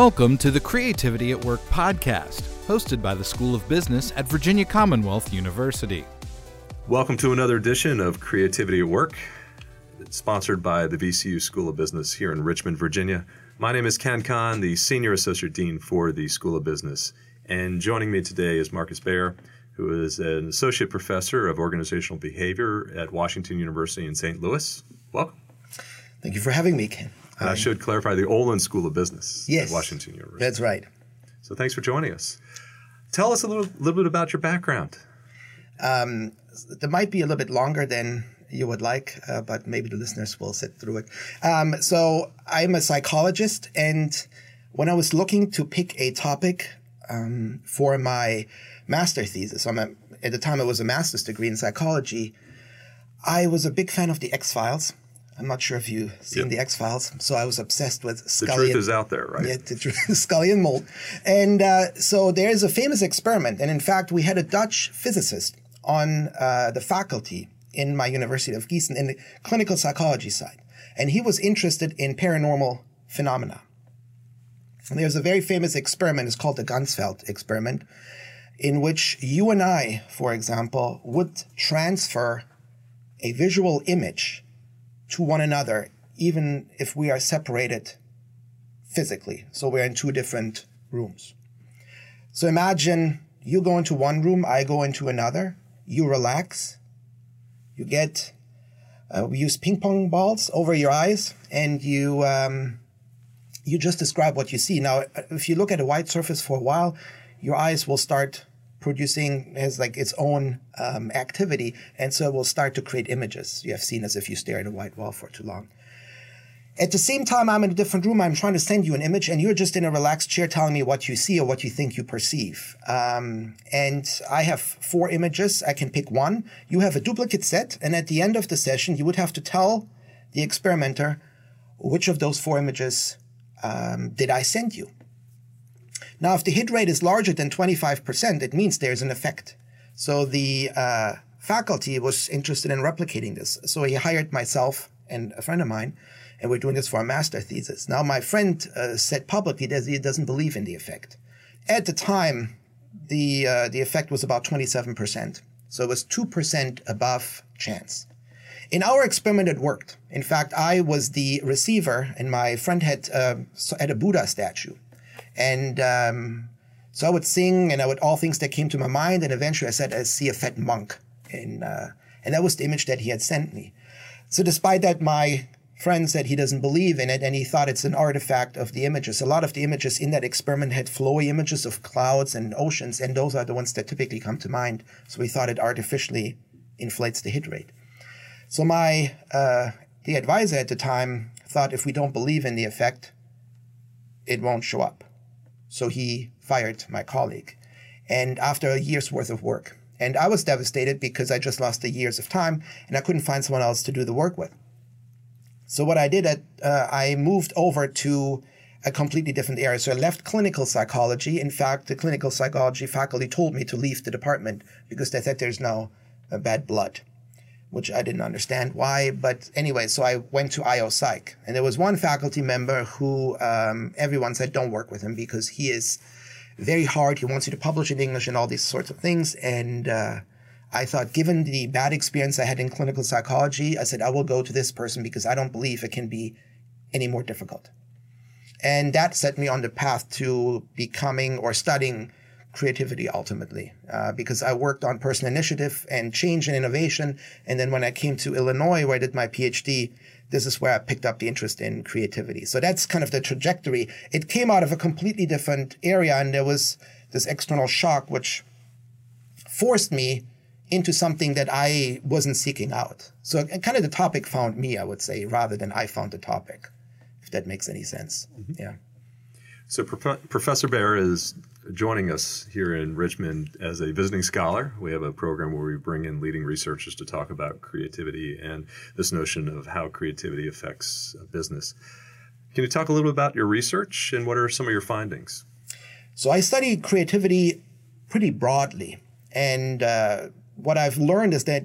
Welcome to the Creativity at Work podcast, hosted by the School of Business at Virginia Commonwealth University. Welcome to another edition of Creativity at Work, it's sponsored by the VCU School of Business here in Richmond, Virginia. My name is Ken Kahn, the Senior Associate Dean for the School of Business. And joining me today is Markus Baer, who is an Associate Professor of Organizational Behavior at Washington University in St. Louis. Welcome. Thank you for having me, Ken. And I should clarify the Olin School of Business yes, at Washington University. That's right. So thanks for joining us. Tell us a little, little bit about your background. Um, that might be a little bit longer than you would like, uh, but maybe the listeners will sit through it. Um, so I'm a psychologist, and when I was looking to pick a topic um, for my master thesis, I'm a, at the time it was a master's degree in psychology, I was a big fan of the X Files. I'm not sure if you've seen yep. the X Files, so I was obsessed with Scully. The truth is out there, right? Yeah, the truth, Scully and Mulder. And uh, so there's a famous experiment, and in fact, we had a Dutch physicist on uh, the faculty in my University of Gießen in the clinical psychology side, and he was interested in paranormal phenomena. And there's a very famous experiment. It's called the Ganzfeld experiment, in which you and I, for example, would transfer a visual image to one another, even if we are separated physically. So we're in two different rooms. So imagine you go into one room, I go into another, you relax, you get, uh, we use ping pong balls over your eyes, and you, um, you just describe what you see. Now, if you look at a white surface for a while, your eyes will start producing has like its own um, activity, and so it will start to create images you have seen as if you stare at a white wall for too long. At the same time, I'm in a different room. I'm trying to send you an image, and you're just in a relaxed chair telling me what you see or what you think you perceive. Um, and I have four images. I can pick one. You have a duplicate set, and at the end of the session, you would have to tell the experimenter which of those four images um, did I send you. Now, if the hit rate is larger than 25%, it means there's an effect. So the uh, faculty was interested in replicating this. So he hired myself and a friend of mine, and we're doing this for a master thesis. Now, my friend uh, said publicly that he doesn't believe in the effect. At the time, the uh, the effect was about 27%. So it was 2% above chance. In our experiment, it worked. In fact, I was the receiver, and my friend had uh, had a Buddha statue. And um, so I would sing, and I would all things that came to my mind. And eventually, I said, "I see a fat monk," and uh, and that was the image that he had sent me. So, despite that, my friend said he doesn't believe in it, and he thought it's an artifact of the images. A lot of the images in that experiment had flowy images of clouds and oceans, and those are the ones that typically come to mind. So, he thought it artificially inflates the hit rate. So, my uh, the advisor at the time thought if we don't believe in the effect, it won't show up. So he fired my colleague. And after a year's worth of work. And I was devastated because I just lost the years of time and I couldn't find someone else to do the work with. So what I did, uh, I moved over to a completely different area. So I left clinical psychology. In fact, the clinical psychology faculty told me to leave the department because they said there's no uh, bad blood which I didn't understand why. But anyway, so I went to IO Psych, and there was one faculty member who um, everyone said don't work with him because he is very hard. He wants you to publish in English and all these sorts of things. And uh, I thought, given the bad experience I had in clinical psychology, I said I will go to this person because I don't believe it can be any more difficult. And that set me on the path to becoming or studying creativity ultimately uh, because I worked on personal initiative and change and innovation. And then when I came to Illinois, where I did my PhD, this is where I picked up the interest in creativity. So that's kind of the trajectory. It came out of a completely different area, and there was this external shock which forced me into something that I wasn't seeking out. So kind of the topic found me, I would say, rather than I found the topic, if that makes any sense. Mm-hmm. Yeah. So Prof- Professor Baer is joining us here in Richmond as a visiting scholar. We have a program where we bring in leading researchers to talk about creativity and this notion of how creativity affects business. Can you talk a little bit about your research and what are some of your findings? So I study creativity pretty broadly, and uh, what I've learned is that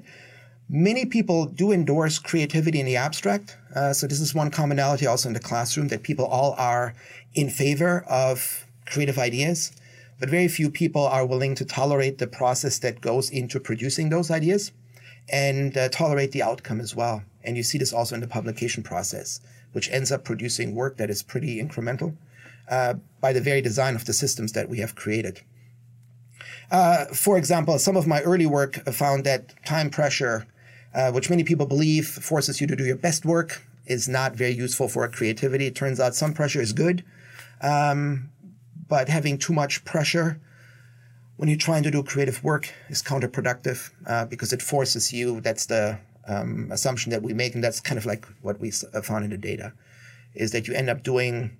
Many people do endorse creativity in the abstract. Uh, so this is one commonality also in the classroom that people all are in favor of creative ideas, but very few people are willing to tolerate the process that goes into producing those ideas and uh, tolerate the outcome as well. And you see this also in the publication process, which ends up producing work that is pretty incremental uh, by the very design of the systems that we have created. Uh, for example, some of my early work found that time pressure uh, which many people believe forces you to do your best work, is not very useful for creativity. It turns out some pressure is good, um, but having too much pressure when you're trying to do creative work is counterproductive uh, because it forces you. That's the um, assumption that we make, and that's kind of like what we uh, found in the data, is that you end up doing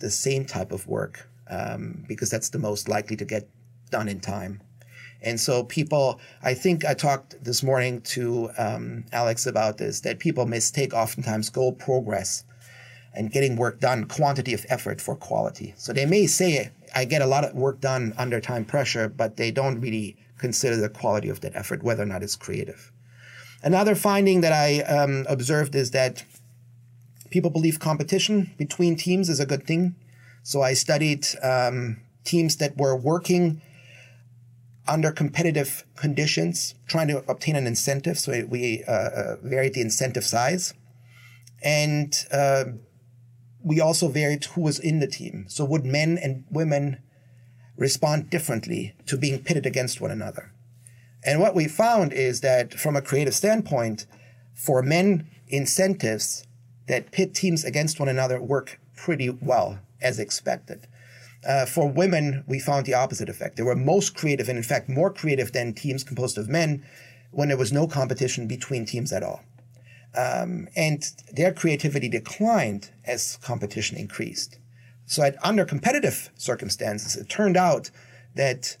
the same type of work um, because that's the most likely to get done in time. And so people, I think I talked this morning to um, Alex about this, that people mistake oftentimes goal progress and getting work done, quantity of effort for quality. So they may say, I get a lot of work done under time pressure, but they don't really consider the quality of that effort, whether or not it's creative. Another finding that I um, observed is that people believe competition between teams is a good thing. So I studied um, teams that were working under competitive conditions, trying to obtain an incentive. So we uh, uh, varied the incentive size. And uh, we also varied who was in the team. So would men and women respond differently to being pitted against one another? And what we found is that from a creative standpoint, for men, incentives that pit teams against one another work pretty well as expected. Uh, for women, we found the opposite effect. They were most creative, and in fact, more creative than teams composed of men when there was no competition between teams at all. Um, and their creativity declined as competition increased. So, at, under competitive circumstances, it turned out that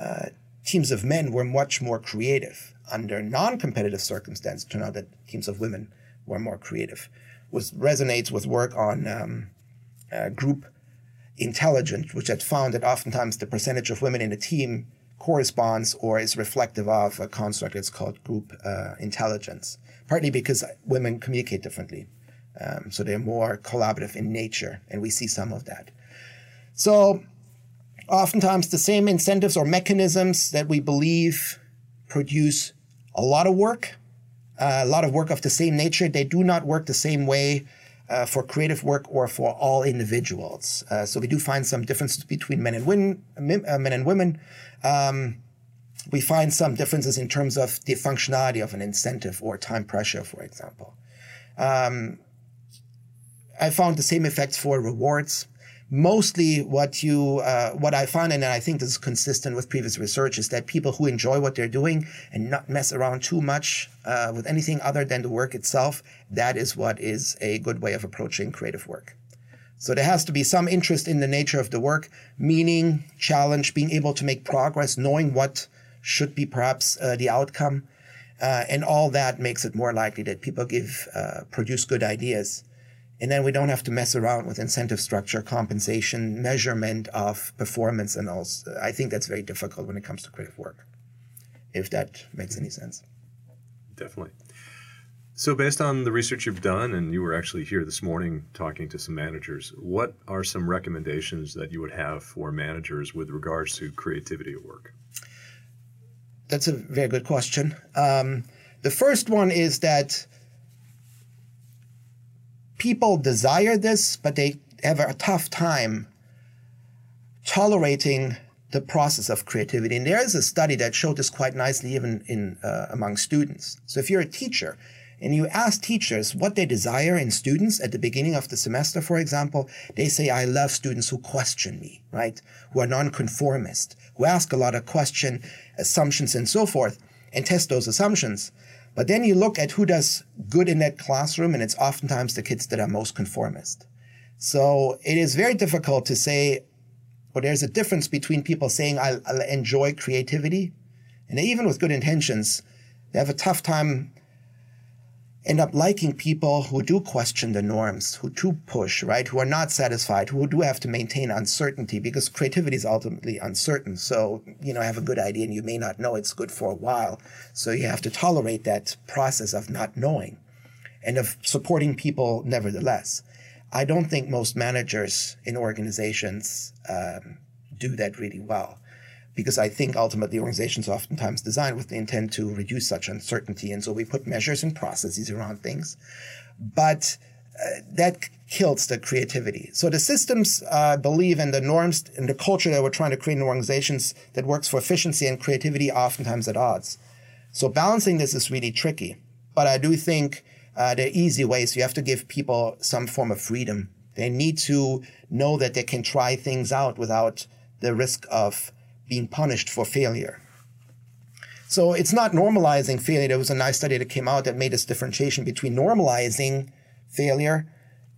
uh, teams of men were much more creative. Under non-competitive circumstances, it turned out that teams of women were more creative. Which resonates with work on um, uh, group intelligent, which had found that oftentimes the percentage of women in a team corresponds or is reflective of a construct that's called group uh, intelligence, partly because women communicate differently. Um, so they're more collaborative in nature, and we see some of that. So, oftentimes, the same incentives or mechanisms that we believe produce a lot of work, uh, a lot of work of the same nature, they do not work the same way uh, for creative work or for all individuals. Uh, so we do find some differences between men and women. Uh, men and women. Um, we find some differences in terms of the functionality of an incentive or time pressure, for example. Um, I found the same effects for rewards mostly what you uh, what I find, and I think this is consistent with previous research, is that people who enjoy what they're doing and not mess around too much uh, with anything other than the work itself, that is what is a good way of approaching creative work. So there has to be some interest in the nature of the work, meaning, challenge, being able to make progress, knowing what should be perhaps uh, the outcome. Uh, and all that makes it more likely that people give uh, produce good ideas and then we don't have to mess around with incentive structure, compensation, measurement of performance, and all. I think that's very difficult when it comes to creative work, if that makes any sense. Definitely. So, based on the research you've done, and you were actually here this morning talking to some managers, what are some recommendations that you would have for managers with regards to creativity at work? That's a very good question. Um, the first one is that people desire this, but they have a tough time tolerating the process of creativity. And there is a study that showed this quite nicely, even in uh, among students. So if you're a teacher and you ask teachers what they desire in students at the beginning of the semester, for example, they say, "I love students who question me, right? Who are nonconformist, who ask a lot of question, assumptions, and so forth, and test those assumptions." But then you look at who does good in that classroom, and it's oftentimes the kids that are most conformist. So it is very difficult to say, but there's a difference between people saying, I, I enjoy creativity, and even with good intentions, they have a tough time end up liking people who do question the norms, who do push, right? Who are not satisfied, who do have to maintain uncertainty because creativity is ultimately uncertain. So, you know, have a good idea and you may not know it's good for a while. So you have to tolerate that process of not knowing and of supporting people nevertheless. I don't think most managers in organizations um, do that really well because I think ultimately organizations are oftentimes designed with the intent to reduce such uncertainty. And so we put measures and processes around things. But uh, that kills the creativity. So the systems uh, believe in the norms and the culture that we're trying to create in organizations that works for efficiency and creativity oftentimes at odds. So balancing this is really tricky. But I do think uh, there are easy ways. You have to give people some form of freedom. They need to know that they can try things out without the risk of being punished for failure. So it's not normalizing failure. There was a nice study that came out that made this differentiation between normalizing failure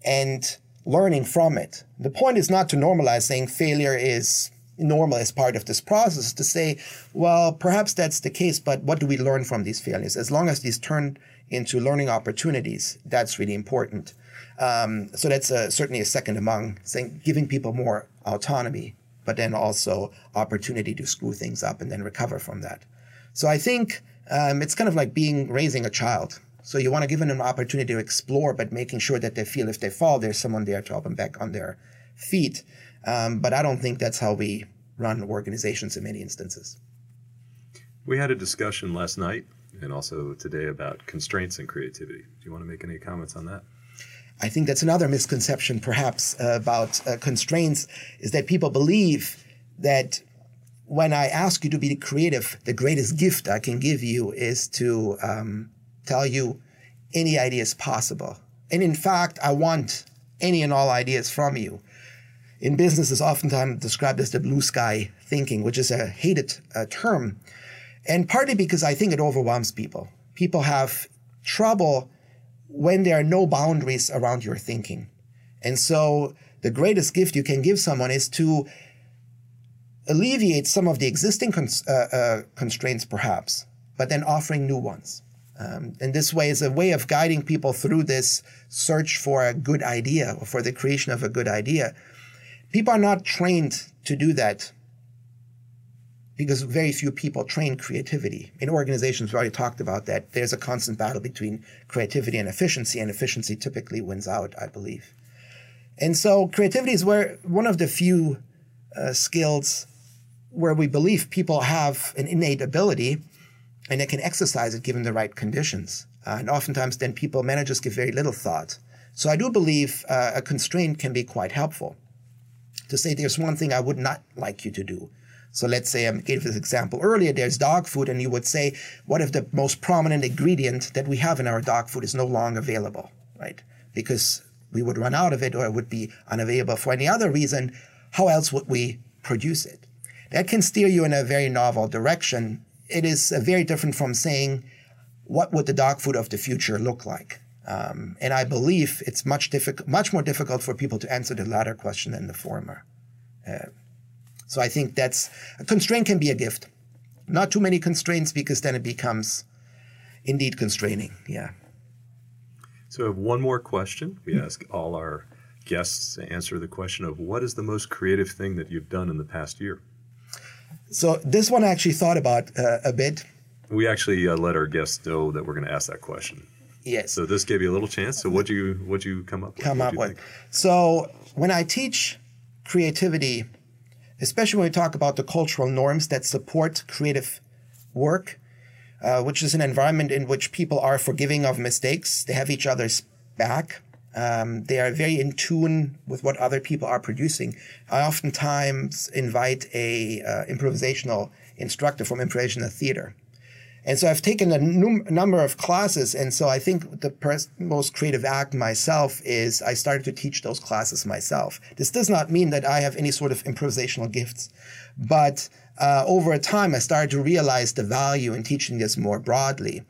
and learning from it. The point is not to normalize saying failure is normal as part of this process, to say, well, perhaps that's the case, but what do we learn from these failures? As long as these turn into learning opportunities, that's really important. Um, so that's a, certainly a second among saying giving people more autonomy but then also opportunity to screw things up and then recover from that. So I think um, it's kind of like being raising a child. So you want to give them an opportunity to explore, but making sure that they feel if they fall, there's someone there to help them back on their feet. Um, but I don't think that's how we run organizations in many instances. We had a discussion last night and also today about constraints and creativity. Do you want to make any comments on that? I think that's another misconception, perhaps, about uh, constraints, is that people believe that when I ask you to be creative, the greatest gift I can give you is to um, tell you any ideas possible. And in fact, I want any and all ideas from you. In business, is oftentimes described as the blue sky thinking, which is a hated uh, term. And partly because I think it overwhelms people. People have trouble when there are no boundaries around your thinking. And so the greatest gift you can give someone is to alleviate some of the existing cons- uh, uh, constraints, perhaps, but then offering new ones. Um, and this way is a way of guiding people through this search for a good idea or for the creation of a good idea. People are not trained to do that because very few people train creativity. In organizations, we already talked about that. There's a constant battle between creativity and efficiency, and efficiency typically wins out, I believe. And so creativity is where one of the few uh, skills where we believe people have an innate ability and they can exercise it given the right conditions. Uh, and oftentimes then people, managers give very little thought. So I do believe uh, a constraint can be quite helpful. To say there's one thing I would not like you to do so let's say I gave this example earlier, there's dog food, and you would say, what if the most prominent ingredient that we have in our dog food is no longer available, right? Because we would run out of it or it would be unavailable for any other reason. How else would we produce it? That can steer you in a very novel direction. It is uh, very different from saying, what would the dog food of the future look like? Um, and I believe it's much difficult, much more difficult for people to answer the latter question than the former. Uh, so I think that's a constraint can be a gift. Not too many constraints because then it becomes indeed constraining. Yeah. So I have one more question. We mm-hmm. ask all our guests to answer the question of what is the most creative thing that you've done in the past year? So this one I actually thought about uh, a bit. We actually uh, let our guests know that we're going to ask that question. Yes. So this gave you a little chance. So what do you what do you come up with? Come up with. Think? So when I teach creativity especially when we talk about the cultural norms that support creative work, uh, which is an environment in which people are forgiving of mistakes. They have each other's back. Um, they are very in tune with what other people are producing. I oftentimes invite a uh, improvisational instructor from improvisational theater and so I've taken a num- number of classes. And so I think the pers- most creative act myself is I started to teach those classes myself. This does not mean that I have any sort of improvisational gifts, but uh, over time, I started to realize the value in teaching this more broadly.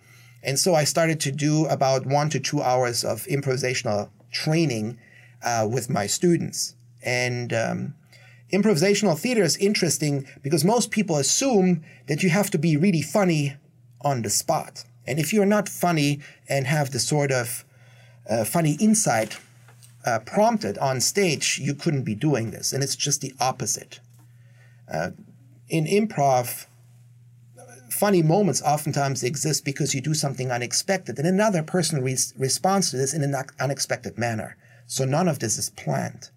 And so I started to do about one to two hours of improvisational training uh, with my students. And um, improvisational theater is interesting because most people assume that you have to be really funny on the spot. And if you're not funny and have the sort of uh, funny insight uh, prompted on stage, you couldn't be doing this. And it's just the opposite. Uh, in improv, funny moments oftentimes exist because you do something unexpected, and another person re- responds to this in an unexpected manner. So none of this is planned.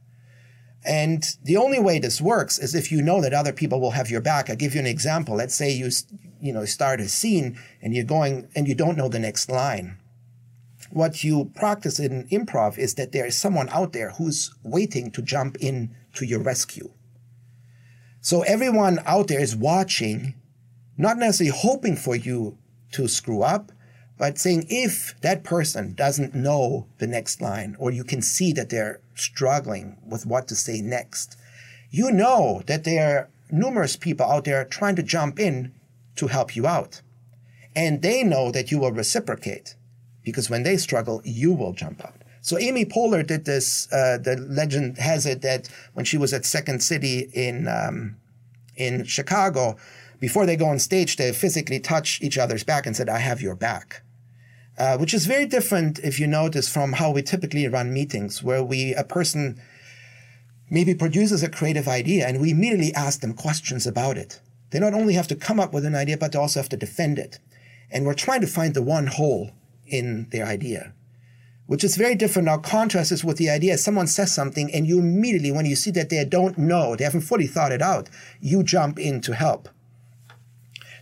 And the only way this works is if you know that other people will have your back. I'll give you an example. Let's say you, you know, start a scene and you're going and you don't know the next line. What you practice in improv is that there is someone out there who's waiting to jump in to your rescue. So everyone out there is watching, not necessarily hoping for you to screw up, but saying if that person doesn't know the next line, or you can see that they're struggling with what to say next, you know that there are numerous people out there trying to jump in to help you out. And they know that you will reciprocate because when they struggle, you will jump out. So Amy Poehler did this. Uh, the legend has it that when she was at Second City in um, in Chicago, before they go on stage, they physically touch each other's back and said, "I have your back." Uh, which is very different, if you notice, from how we typically run meetings, where we a person maybe produces a creative idea and we immediately ask them questions about it. They not only have to come up with an idea, but they also have to defend it. And we're trying to find the one hole in their idea, which is very different. Now, contrast is with the idea someone says something, and you immediately, when you see that they don't know, they haven't fully thought it out, you jump in to help.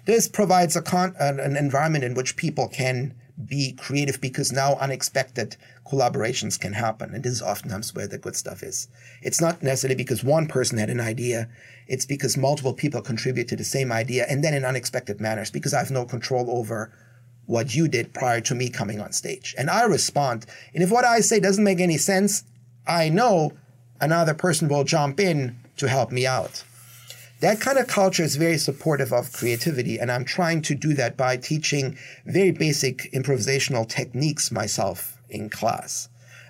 This provides a con- an environment in which people can be creative because now unexpected collaborations can happen. And this is oftentimes where the good stuff is. It's not necessarily because one person had an idea. It's because multiple people contribute to the same idea and then in unexpected manners because I have no control over what you did prior to me coming on stage. And I respond. And if what I say doesn't make any sense, I know another person will jump in to help me out. That kind of culture is very supportive of creativity, and I'm trying to do that by teaching very basic improvisational techniques myself in class.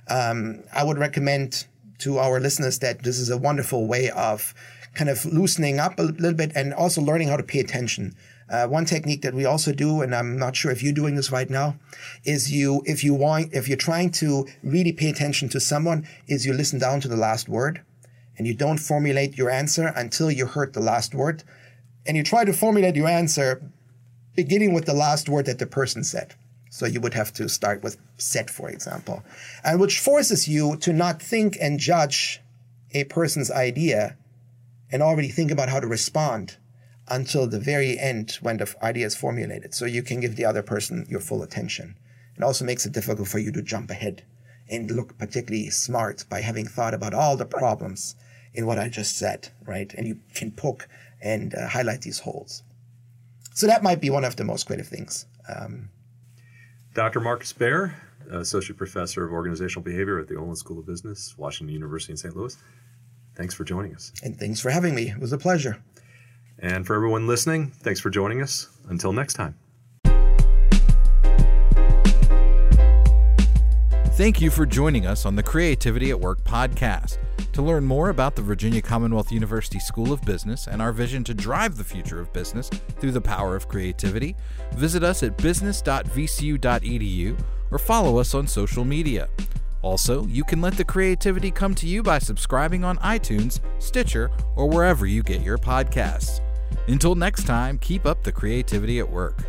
Um, I would recommend to our listeners that this is a wonderful way of kind of loosening up a little bit and also learning how to pay attention. Uh, one technique that we also do, and I'm not sure if you're doing this right now, is you if you want if you're trying to really pay attention to someone, is you listen down to the last word and you don't formulate your answer until you heard the last word. And you try to formulate your answer beginning with the last word that the person said. So you would have to start with set, for example, and which forces you to not think and judge a person's idea and already think about how to respond until the very end when the idea is formulated. So you can give the other person your full attention. It also makes it difficult for you to jump ahead and look particularly smart by having thought about all the problems in what I just said, right? And you can poke and uh, highlight these holes. So that might be one of the most creative things. Um, Dr. Markus Baer, Associate Professor of Organizational Behavior at the Olin School of Business, Washington University in St. Louis. Thanks for joining us. And thanks for having me. It was a pleasure. And for everyone listening, thanks for joining us. Until next time. Thank you for joining us on the Creativity at Work podcast. To learn more about the Virginia Commonwealth University School of Business and our vision to drive the future of business through the power of creativity, visit us at business.vcu.edu or follow us on social media. Also, you can let the creativity come to you by subscribing on iTunes, Stitcher, or wherever you get your podcasts. Until next time, keep up the creativity at work.